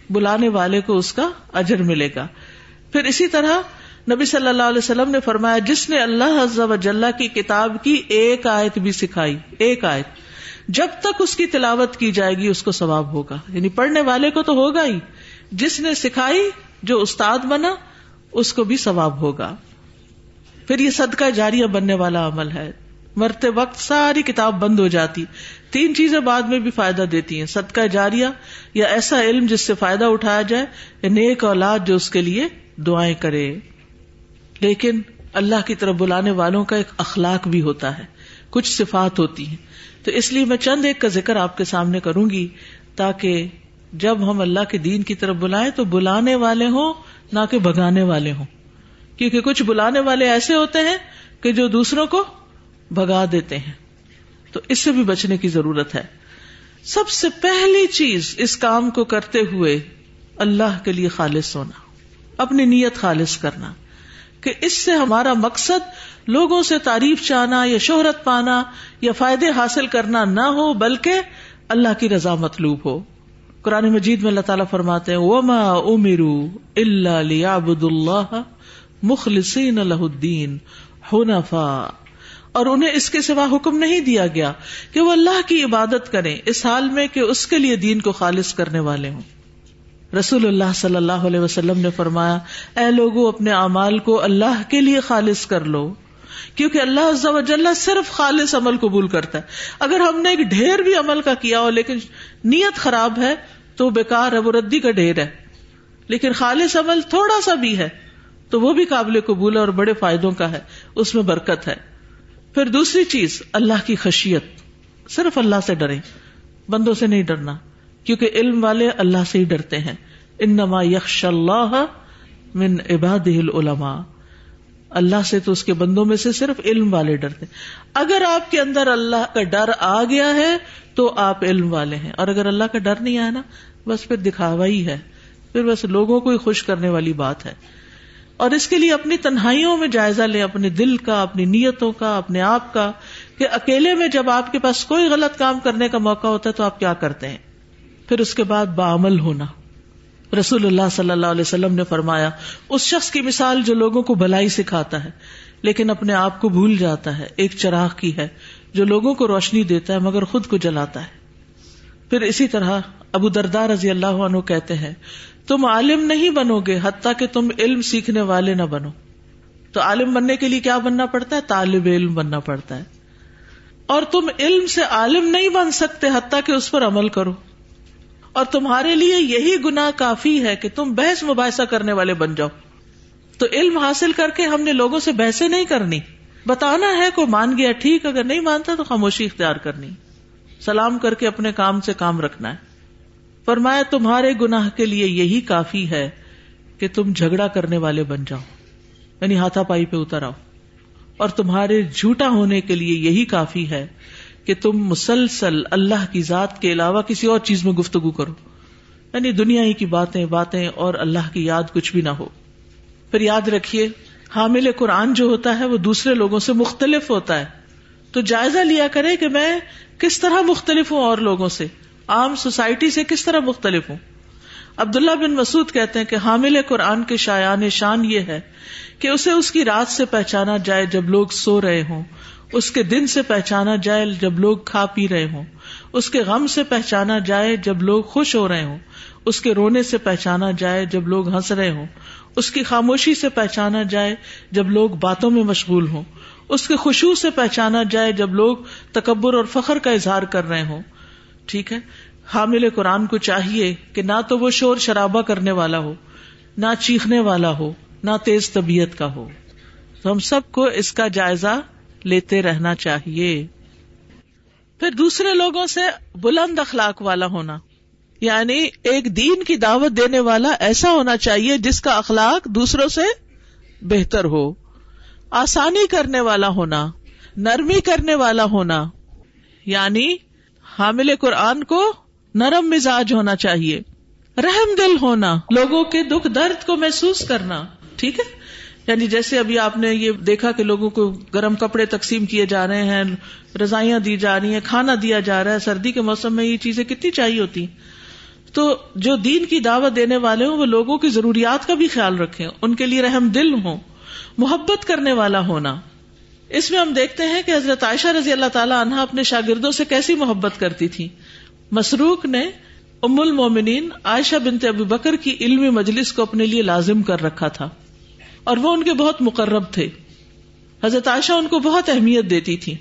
بلانے والے کو اس کا اجر ملے گا۔ پھر اسی طرح نبی صلی اللہ علیہ وسلم نے فرمایا، جس نے اللہ جل کی کتاب کی ایک آیت بھی سکھائی، ایک آیت، جب تک اس کی تلاوت کی جائے گی، اس کو ثواب ہوگا۔ یعنی پڑھنے والے کو تو ہوگا ہی۔ جس نے سکھائی، جو استاد بنا اس کو بھی ثواب ہوگا۔ پھر یہ صدقہ جاریہ بننے والا عمل ہے۔ مرتے وقت ساری کتاب بند ہو جاتی۔ تین چیزیں بعد میں بھی فائدہ دیتی ہیں۔ صدقہ جاریہ یا ایسا علم جس سے فائدہ اٹھایا جائے یا نیک اولاد جو اس کے لیے دعائیں کرے۔ لیکن اللہ کی طرف بلانے والوں کا ایک اخلاق بھی ہوتا ہے۔ کچھ صفات ہوتی ہیں۔ تو اس لیے میں چند ایک کا ذکر آپ کے سامنے کروں گی تاکہ جب ہم اللہ کے دین کی طرف بلائیں تو بلانے والے ہوں نہ کہ بگانے والے ہوں۔ کیونکہ کچھ بلانے والے ایسے ہوتے ہیں کہ جو دوسروں کو بگا دیتے ہیں۔ تو اس سے بھی بچنے کی ضرورت ہے۔ سب سے پہلی چیز اس کام کو کرتے ہوئے اللہ کے لیے خالص ہونا، اپنی نیت خالص کرنا۔ کہ اس سے ہمارا مقصد لوگوں سے تعریف چاہنا یا شہرت پانا یا فائدے حاصل کرنا نہ ہو، بلکہ اللہ کی رضا مطلوب ہو۔ قرآن مجید میں اللہ تعالیٰ فرماتے ہیں، وما امرو اللہ اللہ مخلصین اللہ الدین حنفا اور انہیں اس کے سوا حکم نہیں دیا گیا کہ وہ اللہ کی عبادت کریں، اس حال میں کہ اس کے لیے دین کو خالص کرنے والے ہوں۔ رسول اللہ صلی اللہ علیہ وسلم نے فرمایا، اے لوگو، اپنے اعمال کو اللہ کے لیے خالص کر لو۔ کیونکہ اللہ صرف خالص عمل قبول کرتا ہے۔ اگر ہم نے ایک ڈھیر بھی عمل کا کیا ہو، لیکن نیت خراب ہے، تو بیکار ہے، وہ ردی کا ڈھیر ہے۔ لیکن خالص عمل تھوڑا سا بھی ہے، تو وہ بھی قابل قبول ہے اور بڑے فائدوں کا ہے، اس میں برکت ہے۔ پھر دوسری چیز، اللہ کی خشیت۔ صرف اللہ سے ڈرے بندوں سے نہیں ڈرنا، کیونکہ علم والے اللہ سے ہی ڈرتے ہیں۔ انما یخش اللہ من عباد العلماء۔ اللہ سے تو اس کے بندوں میں سے صرف علم والے ڈرتے اگر آپ کے اندر اللہ کا ڈر آ گیا ہے، تو آپ علم والے ہیں۔ اور اگر اللہ کا ڈر نہیں آیا نا، بس پھر دکھاوا ہی ہے۔ پھر بس لوگوں کو ہی خوش کرنے والی بات ہے۔ اور اس کے لیے اپنی تنہائیوں میں جائزہ لیں، اپنے دل کا، اپنی نیتوں کا، اپنے آپ کا، کہ اکیلے میں جب آپ کے پاس کوئی غلط کام کرنے کا موقع ہوتا ہے تو آپ کیا کرتے ہیں؟ پھر اس کے بعد بعمل ہونا۔ رسول اللہ صلی اللہ علیہ وسلم نے فرمایا، اس شخص کی مثال جو لوگوں کو بھلائی سکھاتا ہے، لیکن اپنے آپ کو بھول جاتا ہے، ایک چراغ کی ہے، جو لوگوں کو روشنی دیتا ہے مگر خود کو جلاتا ہے۔ پھر اسی طرح ابو دردار رضی اللہ عنہ کہتے ہیں، تم عالم نہیں بنو گے، حتیٰ کہ تم علم سیکھنے والے نہ بنو۔ تو عالم بننے کے لیے کیا بننا پڑتا ہے؟ طالب علم بننا پڑتا ہے۔ اور تم علم سے عالم نہیں بن سکتے، حتیٰ کہ اس پر عمل کرو۔ اور تمہارے لیے یہی گنا کافی ہے کہ تم بحث مباحثہ کرنے والے بن جاؤ۔ تو علم حاصل کر کے ہم نے لوگوں سے بحثیں نہیں کرنی۔ بتانا ہے کو مان گیا ٹھیک، اگر نہیں مانتا تو خاموشی اختیار کرنی۔ سلام کر کے اپنے کام سے کام رکھنا ہے۔ فرمایا، تمہارے گناہ کے لیے یہی کافی ہے کہ تم جھگڑا کرنے والے بن جاؤ۔ یعنی ہاتھا پائی پہ اتر آؤ۔ اور تمہارے جھوٹا ہونے کے لیے یہی کافی ہے کہ تم مسلسل اللہ کی ذات کے علاوہ کسی اور چیز میں گفتگو کرو۔ یعنی دنیا ہی کی باتیں باتیں اور اللہ کی یاد کچھ بھی نہ ہو۔ پھر یاد رکھیے، حامل قرآن جو ہوتا ہے وہ دوسرے لوگوں سے مختلف ہوتا ہے۔ تو جائزہ لیا کرے کہ میں کس طرح مختلف ہوں اور لوگوں سے؟ عام سوسائٹی سے کس طرح مختلف ہوں؟ عبداللہ بن مسعود کہتے ہیں کہ حامل قرآن کے شایان شان یہ ہے کہ اسے اس کی رات سے پہچانا جائے جب لوگ سو رہے ہوں۔ اس کے دن سے پہچانا جائے جب لوگ کھا پی رہے ہوں۔ اس کے غم سے پہچانا جائے جب لوگ خوش ہو رہے ہوں۔ اس کے رونے سے پہچانا جائے جب لوگ ہنس رہے ہوں۔ اس کی خاموشی سے پہچانا جائے جب لوگ باتوں میں مشغول ہوں۔ اس کے خوشبو سے پہچانا جائے جب لوگ تکبر اور فخر کا اظہار کر رہے ہوں۔ ٹھیک ہے؟ حامل قرآن کو چاہیے کہ نہ تو وہ شور شرابہ کرنے والا ہو، نہ چیخنے والا ہو، نہ تیز طبیعت کا ہو۔ تو ہم سب کو اس کا جائزہ لیتے رہنا چاہیے۔ پھر دوسرے لوگوں سے بلند اخلاق والا ہونا یعنی ایک دین کی دعوت دینے والا ایسا ہونا چاہیے جس کا اخلاق دوسروں سے بہتر ہو۔ آسانی کرنے والا ہونا، نرمی کرنے والا ہونا یعنی حامل قرآن کو نرم مزاج ہونا چاہیے۔ رحم دل ہونا، لوگوں کے دکھ درد کو محسوس کرنا، ٹھیک ہے؟ یعنی جیسے ابھی آپ نے یہ دیکھا کہ لوگوں کو گرم کپڑے تقسیم کیے جا رہے ہیں، رضائیاں دی جا رہی ہیں، کھانا دیا جا رہا ہے، سردی کے موسم میں یہ چیزیں کتنی چاہیے ہوتی تو جو دین کی دعوت دینے والے ہوں، وہ لوگوں کی ضروریات کا بھی خیال رکھیں، ان کے لیے رحم دل ہوں، محبت کرنے والا ہونا۔ اس میں ہم دیکھتے ہیں کہ حضرت عائشہ رضی اللہ تعالیٰ عنہ اپنے شاگردوں سے کیسی محبت کرتی تھی مسروق نے ام المومنین عائشہ بنت ابو بکر کی علمی مجلس کو اپنے لیے لازم کر رکھا تھا۔ اور وہ ان کے بہت مقرب تھے۔ حضرت عائشہ ان کو بہت اہمیت دیتی تھی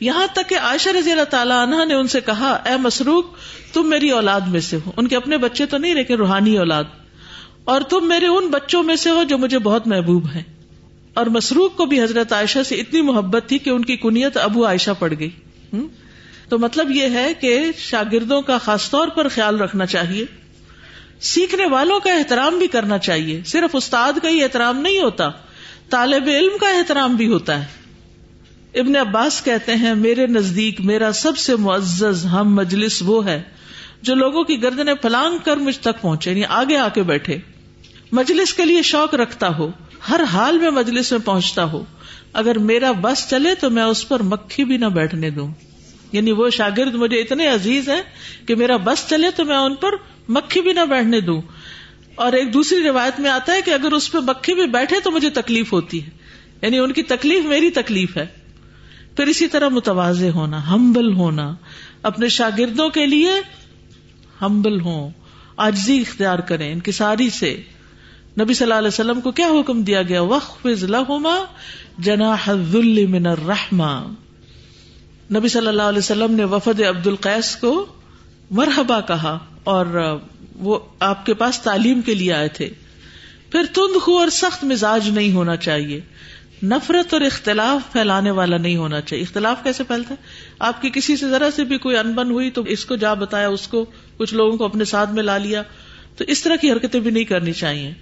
یہاں تک کہ عائشہ رضی اللہ تعالیٰ عنہ نے ان سے کہا، اے مسروق، تم میری اولاد میں سے ہو۔ ان کے اپنے بچے تو نہیں، لیکن روحانی اولاد۔ اور تم میرے ان بچوں میں سے ہو جو مجھے بہت محبوب ہیں۔ اور مسروق کو بھی حضرت عائشہ سے اتنی محبت تھی کہ ان کی کنیت ابو عائشہ پڑ گئی۔ تو مطلب یہ ہے کہ شاگردوں کا خاص طور پر خیال رکھنا چاہیے۔ سیکھنے والوں کا احترام بھی کرنا چاہیے۔ صرف استاد کا ہی احترام نہیں ہوتا، طالب علم کا احترام بھی ہوتا ہے۔ ابن عباس کہتے ہیں، میرے نزدیک میرا سب سے معزز ہم مجلس وہ ہے جو لوگوں کی گردنیں پلانگ کر مجھ تک پہنچے یعنی آگے آ کے بیٹھے۔ مجلس کے لیے شوق رکھتا ہو، ہر حال میں مجلس میں پہنچتا ہو۔ اگر میرا بس چلے تو میں اس پر مکھی بھی نہ بیٹھنے دوں۔ یعنی وہ شاگرد مجھے اتنے عزیز ہیں کہ میرا بس چلے تو میں ان پر مکھی بھی نہ بیٹھنے دوں۔ اور ایک دوسری روایت میں آتا ہے کہ اگر اس پہ مکھی بھی بیٹھے تو مجھے تکلیف ہوتی ہے۔ یعنی ان کی تکلیف میری تکلیف ہے۔ پھر اسی طرح متوازے ہونا، ہمبل ہونا۔ اپنے شاگردوں کے لیے ہمبل ہوں آجزی اختیار کریں ان کی ساری سے۔ نبی صلی اللہ علیہ وسلم کو کیا حکم دیا گیا؟ وقف لہما جنا من الرحمہ نبی صلی اللہ علیہ وسلم نے وفد عبد القیس کو مرحبا کہا اور وہ آپ کے پاس تعلیم کے لیے آئے تھے۔ پھر تند خو اور سخت مزاج نہیں ہونا چاہیے۔ نفرت اور اختلاف پھیلانے والا نہیں ہونا چاہیے۔ اختلاف کیسے پھیلتا ہے؟ آپ کی کسی سے ذرا سے بھی کوئی انبن ہوئی تو اس کو جا بتایا، اس کو کچھ لوگوں کو اپنے ساتھ میں لا لیا۔ تو اس طرح کی حرکتیں بھی نہیں کرنی چاہیے۔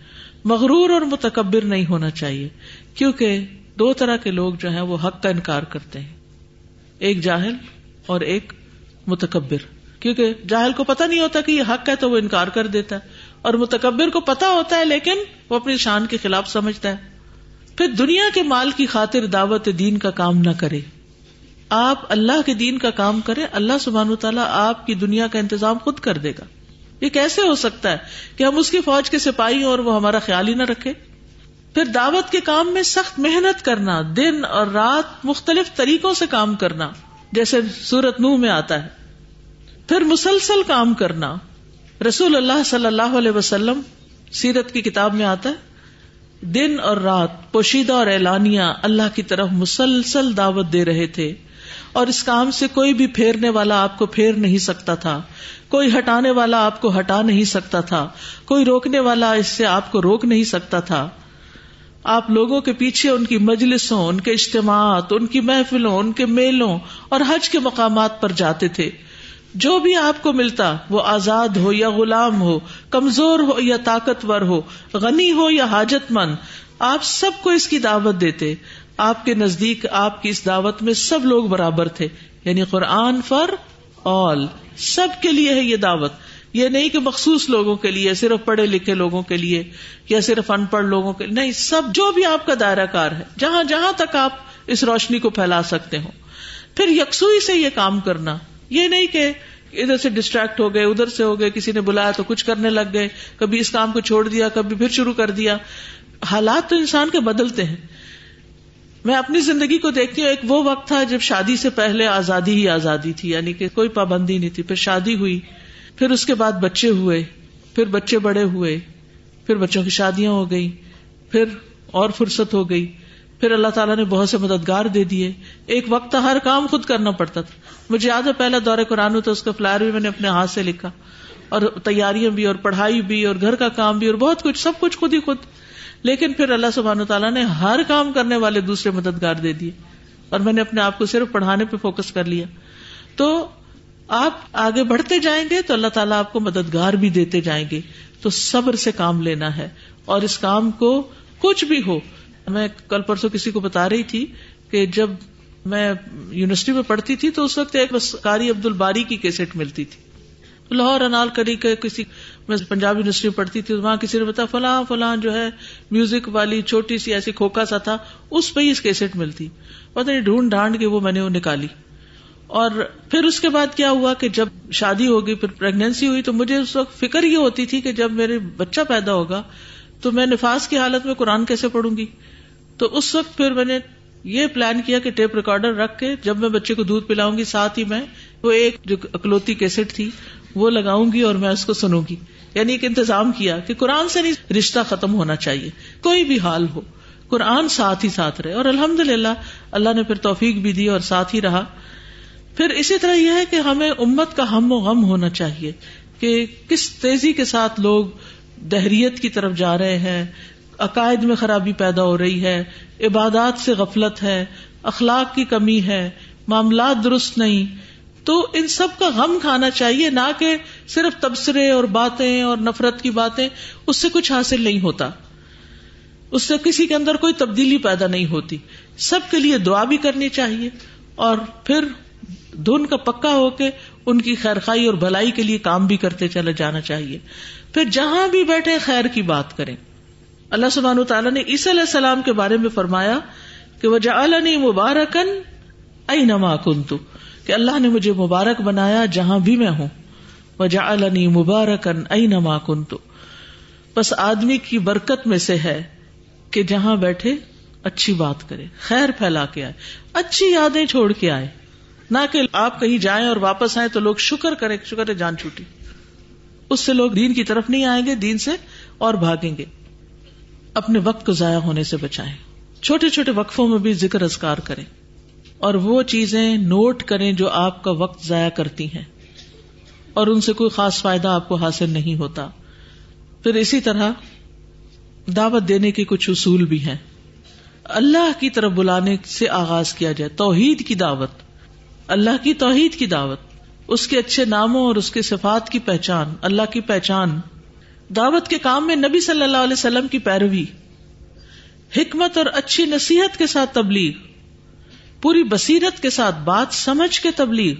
مغرور اور متکبر نہیں ہونا چاہیے۔ کیونکہ دو طرح کے لوگ جو ہیں وہ حق کا انکار کرتے ہیں۔ ایک جاہل اور ایک متکبر۔ کیونکہ جاہل کو پتا نہیں ہوتا کہ یہ حق ہے تو وہ انکار کر دیتا ہے۔ اور متکبر کو پتا ہوتا ہے لیکن وہ اپنی شان کے خلاف سمجھتا ہے۔ پھر دنیا کے مال کی خاطر دعوت دین کا کام نہ کرے۔ آپ اللہ کے دین کا کام کرے اللہ سبحان تعالیٰ آپ کی دنیا کا انتظام خود کر دے گا۔ یہ کیسے ہو سکتا ہے کہ ہم اس کی فوج کے سپاہی اور وہ ہمارا خیال ہی نہ رکھے؟ پھر دعوت کے کام میں سخت محنت کرنا، دن اور رات مختلف طریقوں سے کام کرنا، جیسے سورت نو میں آتا ہے۔ پھر مسلسل کام کرنا۔ رسول اللہ صلی اللہ علیہ وسلم سیرت کی کتاب میں آتا ہے۔ دن اور رات پوشیدہ اور اعلانیہ اللہ کی طرف مسلسل دعوت دے رہے تھے۔ اور اس کام سے کوئی بھی پھیرنے والا آپ کو پھیر نہیں سکتا تھا۔ کوئی ہٹانے والا آپ کو ہٹا نہیں سکتا تھا۔ کوئی روکنے والا اس سے آپ کو روک نہیں سکتا تھا۔ آپ لوگوں کے پیچھے ان کی مجلسوں ان کے اجتماعات، ان کی محفلوں، ان کے میلوں اور حج کے مقامات پر جاتے تھے۔ جو بھی آپ کو ملتا، وہ آزاد ہو یا غلام ہو، کمزور ہو یا طاقتور ہو، غنی ہو یا حاجت مند، آپ سب کو اس کی دعوت دیتے۔ آپ کے نزدیک آپ کی اس دعوت میں سب لوگ برابر تھے۔ یعنی قرآن فار آل۔ سب کے لیے ہے یہ دعوت۔ یہ نہیں کہ مخصوص لوگوں کے لیے، صرف پڑھے لکھے لوگوں کے لیے، یا صرف ان پڑھ لوگوں کے لیے، نہیں، سب جو بھی آپ کا دائرہ کار ہے، جہاں جہاں تک آپ اس روشنی کو پھیلا سکتے ہو پھر یکسوئی سے یہ کام کرنا، یہ نہیں کہ ادھر سے ڈسٹریکٹ ہو گئے، ادھر سے ہو گئے، کسی نے بلایا تو کچھ کرنے لگ گئے، کبھی اس کام کو چھوڑ دیا، کبھی پھر شروع کر دیا۔ حالات تو انسان کے بدلتے ہیں۔ میں اپنی زندگی کو دیکھتی ہوں، ایک وہ وقت تھا جب شادی سے پہلے آزادی ہی آزادی تھی یعنی کہ کوئی پابندی نہیں تھی، پھر شادی ہوئی۔ پھر اس کے بعد بچے ہوئے، پھر بچے بڑے ہوئے، پھر بچوں کی شادیاں ہو گئی پھر اور فرصت ہو گئی۔ پھر اللہ تعالیٰ نے بہت سے مددگار دے دیے۔ ایک وقت ہر کام خود کرنا پڑتا تھا۔ مجھے یاد ہے، پہلا دورے قرآن ہوتا، اس کا فلائر بھی میں نے اپنے ہاتھ سے لکھا۔ اور تیاریاں بھی، اور پڑھائی بھی، اور گھر کا کام بھی، اور بہت کچھ، سب کچھ خود ہی خود۔ لیکن پھر اللہ سبحان تعالیٰ نے ہر کام کرنے والے دوسرے مددگار دے دیے۔ اور میں نے اپنے آپ کو صرف پڑھانے پہ فوکس کر لیا۔ تو آپ آگے بڑھتے جائیں گے تو اللہ تعالیٰ آپ کو مددگار بھی دیتے جائیں گے۔ تو صبر سے کام لینا ہے۔ اور اس کام کو کچھ بھی ہو، میں کل پرسوں کسی کو بتا رہی تھی کہ جب میں یونیورسٹی میں پڑھتی تھی تو اس وقت ایک بس کاری عبد الباری کی کیسٹ ملتی تھی۔ لاہور انال کری کے کسی، میں پنجاب یونیورسٹی میں پڑھتی تھی وہاں کسی نے بتا فلاں فلاں جو ہے، میوزک والی چھوٹی سی ایسی کھوکھا سا تھا، اس پہ ہی اس کیسٹ ملتی۔ پتہ نہیں، ڈھونڈ ڈھانڈ کے وہ میں نے وہ نکالی۔ اور پھر اس کے بعد کیا ہوا کہ جب شادی ہوگی، پھر پریگنینسی ہوئی، تو مجھے اس وقت فکر یہ ہوتی تھی کہ جب میرے بچہ پیدا ہوگا، تو میں نفاذ کی حالت میں قرآن کیسے پڑھوں گی؟ تو اس وقت پھر میں نے یہ پلان کیا کہ ٹیپ ریکارڈر رکھ کے جب میں بچے کو دودھ پلاؤں گی، ساتھ ہی میں وہ ایک جو اکلوتی کیسٹ تھی، وہ لگاؤں گی اور میں اس کو سنوں گی۔ یعنی ایک انتظام کیا کہ قرآن سے نہیں، رشتہ ختم ہونا چاہیے۔ کوئی بھی حال ہو، قرآن ساتھ ہی ساتھ رہے۔ اور الحمد للہ اللہ نے پھر توفیق بھی دی اور ساتھ ہی رہا۔ پھر اسی طرح یہ ہے کہ ہمیں امت کا ہم و غم ہونا چاہیے کہ کس تیزی کے ساتھ لوگ دہریت کی طرف جا رہے ہیں، عقائد میں خرابی پیدا ہو رہی ہے، عبادات سے غفلت ہے، اخلاق کی کمی ہے، معاملات درست نہیں۔ تو ان سب کا غم کھانا چاہیے، نہ کہ صرف تبصرے اور باتیں اور نفرت کی باتیں، اس سے کچھ حاصل نہیں ہوتا۔ اس سے کسی کے اندر کوئی تبدیلی پیدا نہیں ہوتی۔ سب کے لیے دعا بھی کرنی چاہیے اور پھر دھن کا پکا ہو کے ان کی خیر خائی اور بھلائی کے لیے کام بھی کرتے چلے جانا چاہیے۔ پھر جہاں بھی بیٹھے خیر کی بات کریں۔ اللہ سبحان تعالیٰ نے عیسی علیہ السلام کے بارے میں فرمایا کہ وہ جعلنی مبارکن اینما کنت کہ اللہ نے مجھے مبارک بنایا جہاں بھی میں ہوں۔ وہ جعلنی مبارکن اینما کنت بس آدمی کی برکت میں سے ہے کہ جہاں بیٹھے اچھی بات کرے، خیر پھیلا کے آئے، اچھی یادیں چھوڑ کے آئے۔ نہ کہ آپ کہیں جائیں اور واپس آئیں تو لوگ شکر کریں، شکر ہے جان چھوٹی۔ اس سے لوگ دین کی طرف نہیں آئیں گے، دین سے اور بھاگیں گے۔ اپنے وقت کو ضائع ہونے سے بچائیں۔ چھوٹے چھوٹے وقفوں میں بھی ذکر ازکار کریں۔ اور وہ چیزیں نوٹ کریں جو آپ کا وقت ضائع کرتی ہیں۔ اور ان سے کوئی خاص فائدہ آپ کو حاصل نہیں ہوتا۔ پھر اسی طرح دعوت دینے کے کچھ اصول بھی ہیں۔ اللہ کی طرف بلانے سے آغاز کیا جائے، توحید کی دعوت۔ اللہ کی توحید کی دعوت، اس کے اچھے ناموں اور اس کے صفات کی پہچان، اللہ کی پہچان، دعوت کے کام میں نبی صلی اللہ علیہ وسلم کی پیروی، حکمت اور اچھی نصیحت کے ساتھ تبلیغ، پوری بصیرت کے ساتھ بات سمجھ کے تبلیغ،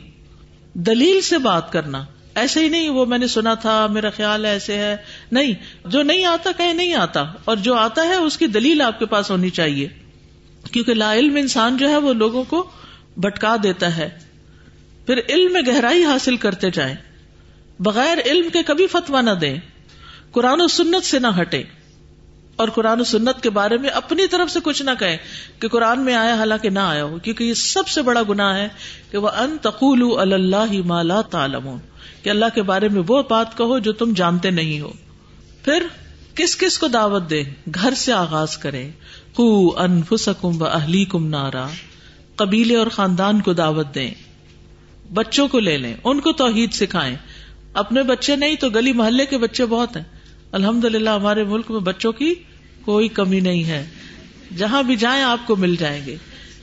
دلیل سے بات کرنا ایسے ہی نہیں وہ میں نے سنا تھا، میرا خیال ایسے ہے، نہیں، جو نہیں آتا کہیں نہیں آتا، اور جو آتا ہے اس کی دلیل آپ کے پاس ہونی چاہیے، کیونکہ لا علم انسان جو ہے وہ لوگوں کو بٹکا دیتا ہے۔ پھر علم میں گہرائی حاصل کرتے جائیں۔ بغیر علم کے کبھی فتوا نہ دیں۔ قرآن و سنت سے نہ ہٹے اور قرآن و سنت کے بارے میں اپنی طرف سے کچھ نہ کہیں کہ قرآن میں آیا حالانکہ نہ آیا ہو، کیونکہ یہ سب سے بڑا گنا ہے کہ وہ ان تقول اللہ مالا تعلم کہ اللہ کے بارے میں وہ بات کہو جو تم جانتے نہیں ہو۔ پھر کس کس کو دعوت دیں؟ گھر سے آغاز کریں۔ کو انفسکم و اہلی کم نارا۔ قبیلے اور خاندان کو دعوت دیں۔ بچوں کو لے لیں، ان کو توحید سکھائیں۔ اپنے بچے نہیں تو گلی محلے کے بچے بہت ہیں۔ الحمد للہ ہمارے ملک میں بچوں کی کوئی کمی نہیں ہے۔ جہاں بھی جائیں، آپ کو مل جائیں گے۔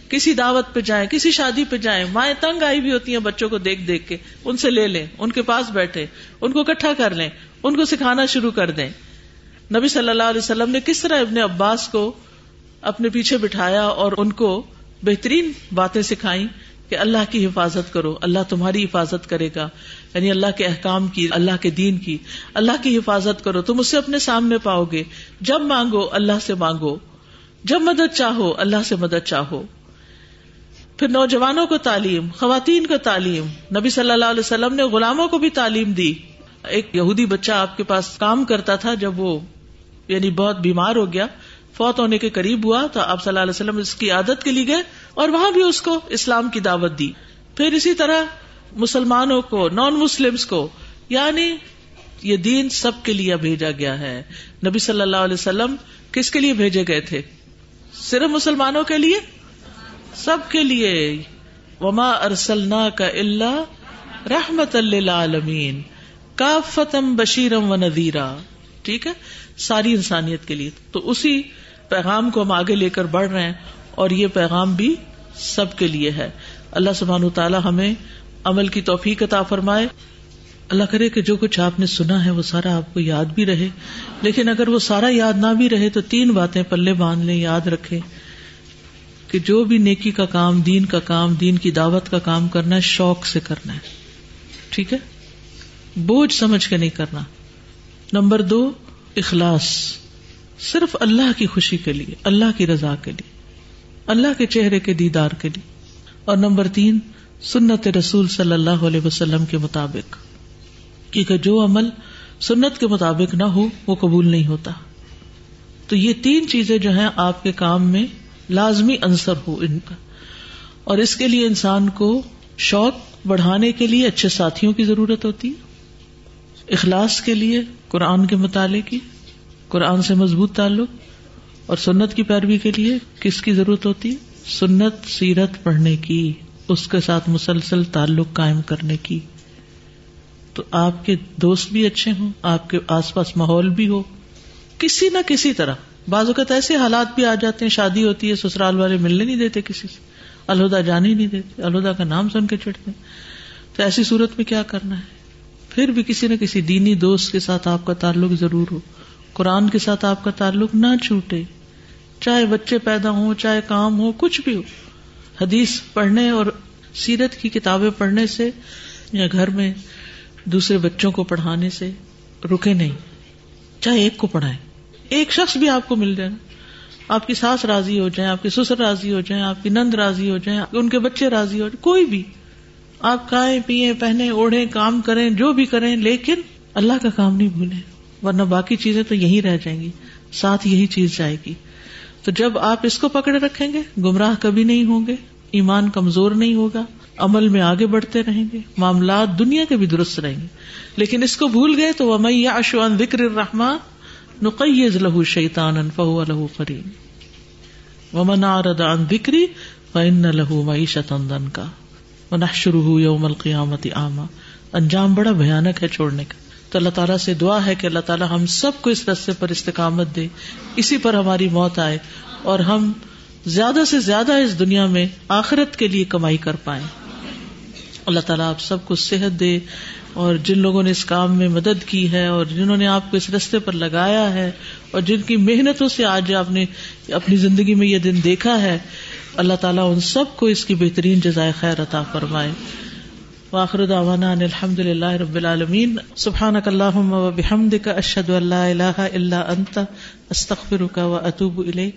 کسی دعوت پہ جائیں، کسی شادی پہ جائیں، مائیں تنگ آئی بھی ہوتی ہیں بچوں کو دیکھ دیکھ کے۔ ان سے لے لیں، ان کے پاس بیٹھے، ان کو اکٹھا کر لیں، ان کو سکھانا شروع کر دیں۔ نبی صلی اللہ علیہ وسلم نے کس طرح ابن عباس کو اپنے پیچھے بٹھایا اور ان کو بہترین باتیں سکھائی کہ اللہ کی حفاظت کرو، اللہ تمہاری حفاظت کرے گا۔ یعنی اللہ کے احکام کی، اللہ کے دین کی۔ اللہ کی حفاظت کرو، تم اسے اپنے سامنے پاؤ گے۔ جب مانگو، اللہ سے مانگو۔ جب مدد چاہو، اللہ سے مدد چاہو۔ پھر نوجوانوں کو تعلیم، خواتین کو تعلیم۔ نبی صلی اللہ علیہ وسلم نے غلاموں کو بھی تعلیم دی۔ ایک یہودی بچہ آپ کے پاس کام کرتا تھا جب وہ یعنی بہت بیمار ہو گیا۔ فوت ہونے کے قریب ہوا تو آپ صلی اللہ علیہ وسلم اس کی عادت کے لیے گئے اور وہاں بھی اس کو اسلام کی دعوت دی۔ پھر اسی طرح مسلمانوں کو نان مسلم کو یعنی یہ دین سب کے لیے بھیجا گیا ہے۔ نبی صلی اللہ علیہ وسلم کس کے لیے بھیجے گئے تھے؟ صرف مسلمانوں کے لیے؟ سب کے لیے۔ وما ارسلنا کا اللہ رحمت اللہ کا فتم بشیرم و ندیرا ٹھیک ہے؟ ساری انسانیت کے لیے۔ تو اسی پیغام کو ہم آگے لے کر بڑھ رہے ہیں اور یہ پیغام بھی سب کے لیے ہے۔ اللہ سبحان تعالیٰ ہمیں عمل کی توفیق عطا فرمائے۔ اللہ کرے کہ جو کچھ آپ نے سنا ہے وہ سارا آپ کو یاد بھی رہے۔ لیکن اگر وہ سارا یاد نہ بھی رہے تو تین باتیں پلے باندھ لیں، یاد رکھے کہ جو بھی نیکی کا کام، دین کا کام، دین کی دعوت کا کام کرنا ہے، شوق سے کرنا ہے۔ ٹھیک ہے؟ بوجھ سمجھ کے نہیں کرنا۔ نمبر دو، اخلاص۔ صرف اللہ کی خوشی کے لیے، اللہ کی رضا کے لیے، اللہ کے چہرے کے دیدار کے لیے۔ اور نمبر تین، سنت رسول صلی اللہ علیہ وسلم کے مطابق۔ کیونکہ جو عمل سنت کے مطابق نہ ہو، وہ قبول نہیں ہوتا۔ تو یہ تین چیزیں جو ہیں، آپ کے کام میں لازمی عنصر ہو ان کا۔ اور اس کے لیے انسان کو شوق بڑھانے کے لیے اچھے ساتھیوں کی ضرورت ہوتی ہے۔ اخلاص کے لیے، قرآن کے مطالعے کی قرآن سے مضبوط تعلق اور سنت کی پیروی کے لیے کس کی ضرورت ہوتی ہے؟ سنت سیرت پڑھنے کی، اس کے ساتھ مسلسل تعلق قائم کرنے کی۔ تو آپ کے دوست بھی اچھے ہوں، آپ کے آس پاس ماحول بھی ہو، کسی نہ کسی طرح۔ بعض اوقات ایسے حالات بھی آ جاتے ہیں، شادی ہوتی ہے، سسرال والے ملنے نہیں دیتے کسی سے، الہدا جانے نہیں دیتے، الہدا کا نام سن کے چڑھتے تو ایسی صورت میں کیا کرنا ہے؟ پھر بھی کسی نہ کسی دینی دوست کے ساتھ آپ کا تعلق ضرور ہو۔ قرآن کے ساتھ آپ کا تعلق نہ چھوٹے۔ چاہے بچے پیدا ہوں، چاہے کام ہو، کچھ بھی ہو۔ حدیث پڑھنے اور سیرت کی کتابیں پڑھنے سے یا گھر میں دوسرے بچوں کو پڑھانے سے رکے نہیں۔ چاہے ایک کو پڑھائیں۔ ایک شخص بھی آپ کو مل جائے۔ آپ کی ساس راضی ہو جائیں، آپ کی سسر راضی ہو جائیں، آپ کی نند راضی ہو جائیں، ان کے بچے راضی ہو جائیں، کوئی بھی۔ آپ کھائیں، پیئیں پہنے اوڑھیں، کام کریں، جو بھی کریں، لیکن اللہ کا کام نہیں بھولیں۔ ورنہ باقی چیزیں تو یہی رہ جائیں گی، ساتھ یہی چیز جائے گی۔ تو جب آپ اس کو پکڑے رکھیں گے، گمراہ کبھی نہیں ہوں گے، ایمان کمزور نہیں ہوگا، عمل میں آگے بڑھتے رہیں گے، معاملات دنیا کے بھی درست رہیں گے۔ لیکن اس کو بھول گئے تو وہ اشوان ذکر الرحمان نقیز لہو شیطان فہو لہو قرین ومن عرض عن ذکری فإن لہو معیشت دن کا ونحشرہ یوم القیامت آما انجام بڑا بھیانک ہے چھوڑنے کا۔ تو اللہ تعالیٰ سے دعا ہے کہ اللہ تعالیٰ ہم سب کو اس رستے پر استقامت دے۔ اسی پر ہماری موت آئے اور ہم زیادہ سے زیادہ اس دنیا میں آخرت کے لیے کمائی کر پائیں۔ اللہ تعالیٰ آپ سب کو صحت دے اور جن لوگوں نے اس کام میں مدد کی ہے اور جنہوں نے آپ کو اس رستے پر لگایا ہے اور جن کی محنتوں سے آج آپ نے اپنی زندگی میں یہ دن دیکھا ہے، اللہ تعالیٰ ان سب کو اس کی بہترین جزائے خیر عطا فرمائے۔ واخر دعوانا ان الحمد للہ رب العالمین. سبحانك اللهم وبحمدك اشهد ان لا اله الا انت استغفرك واتوب اتوب الیک.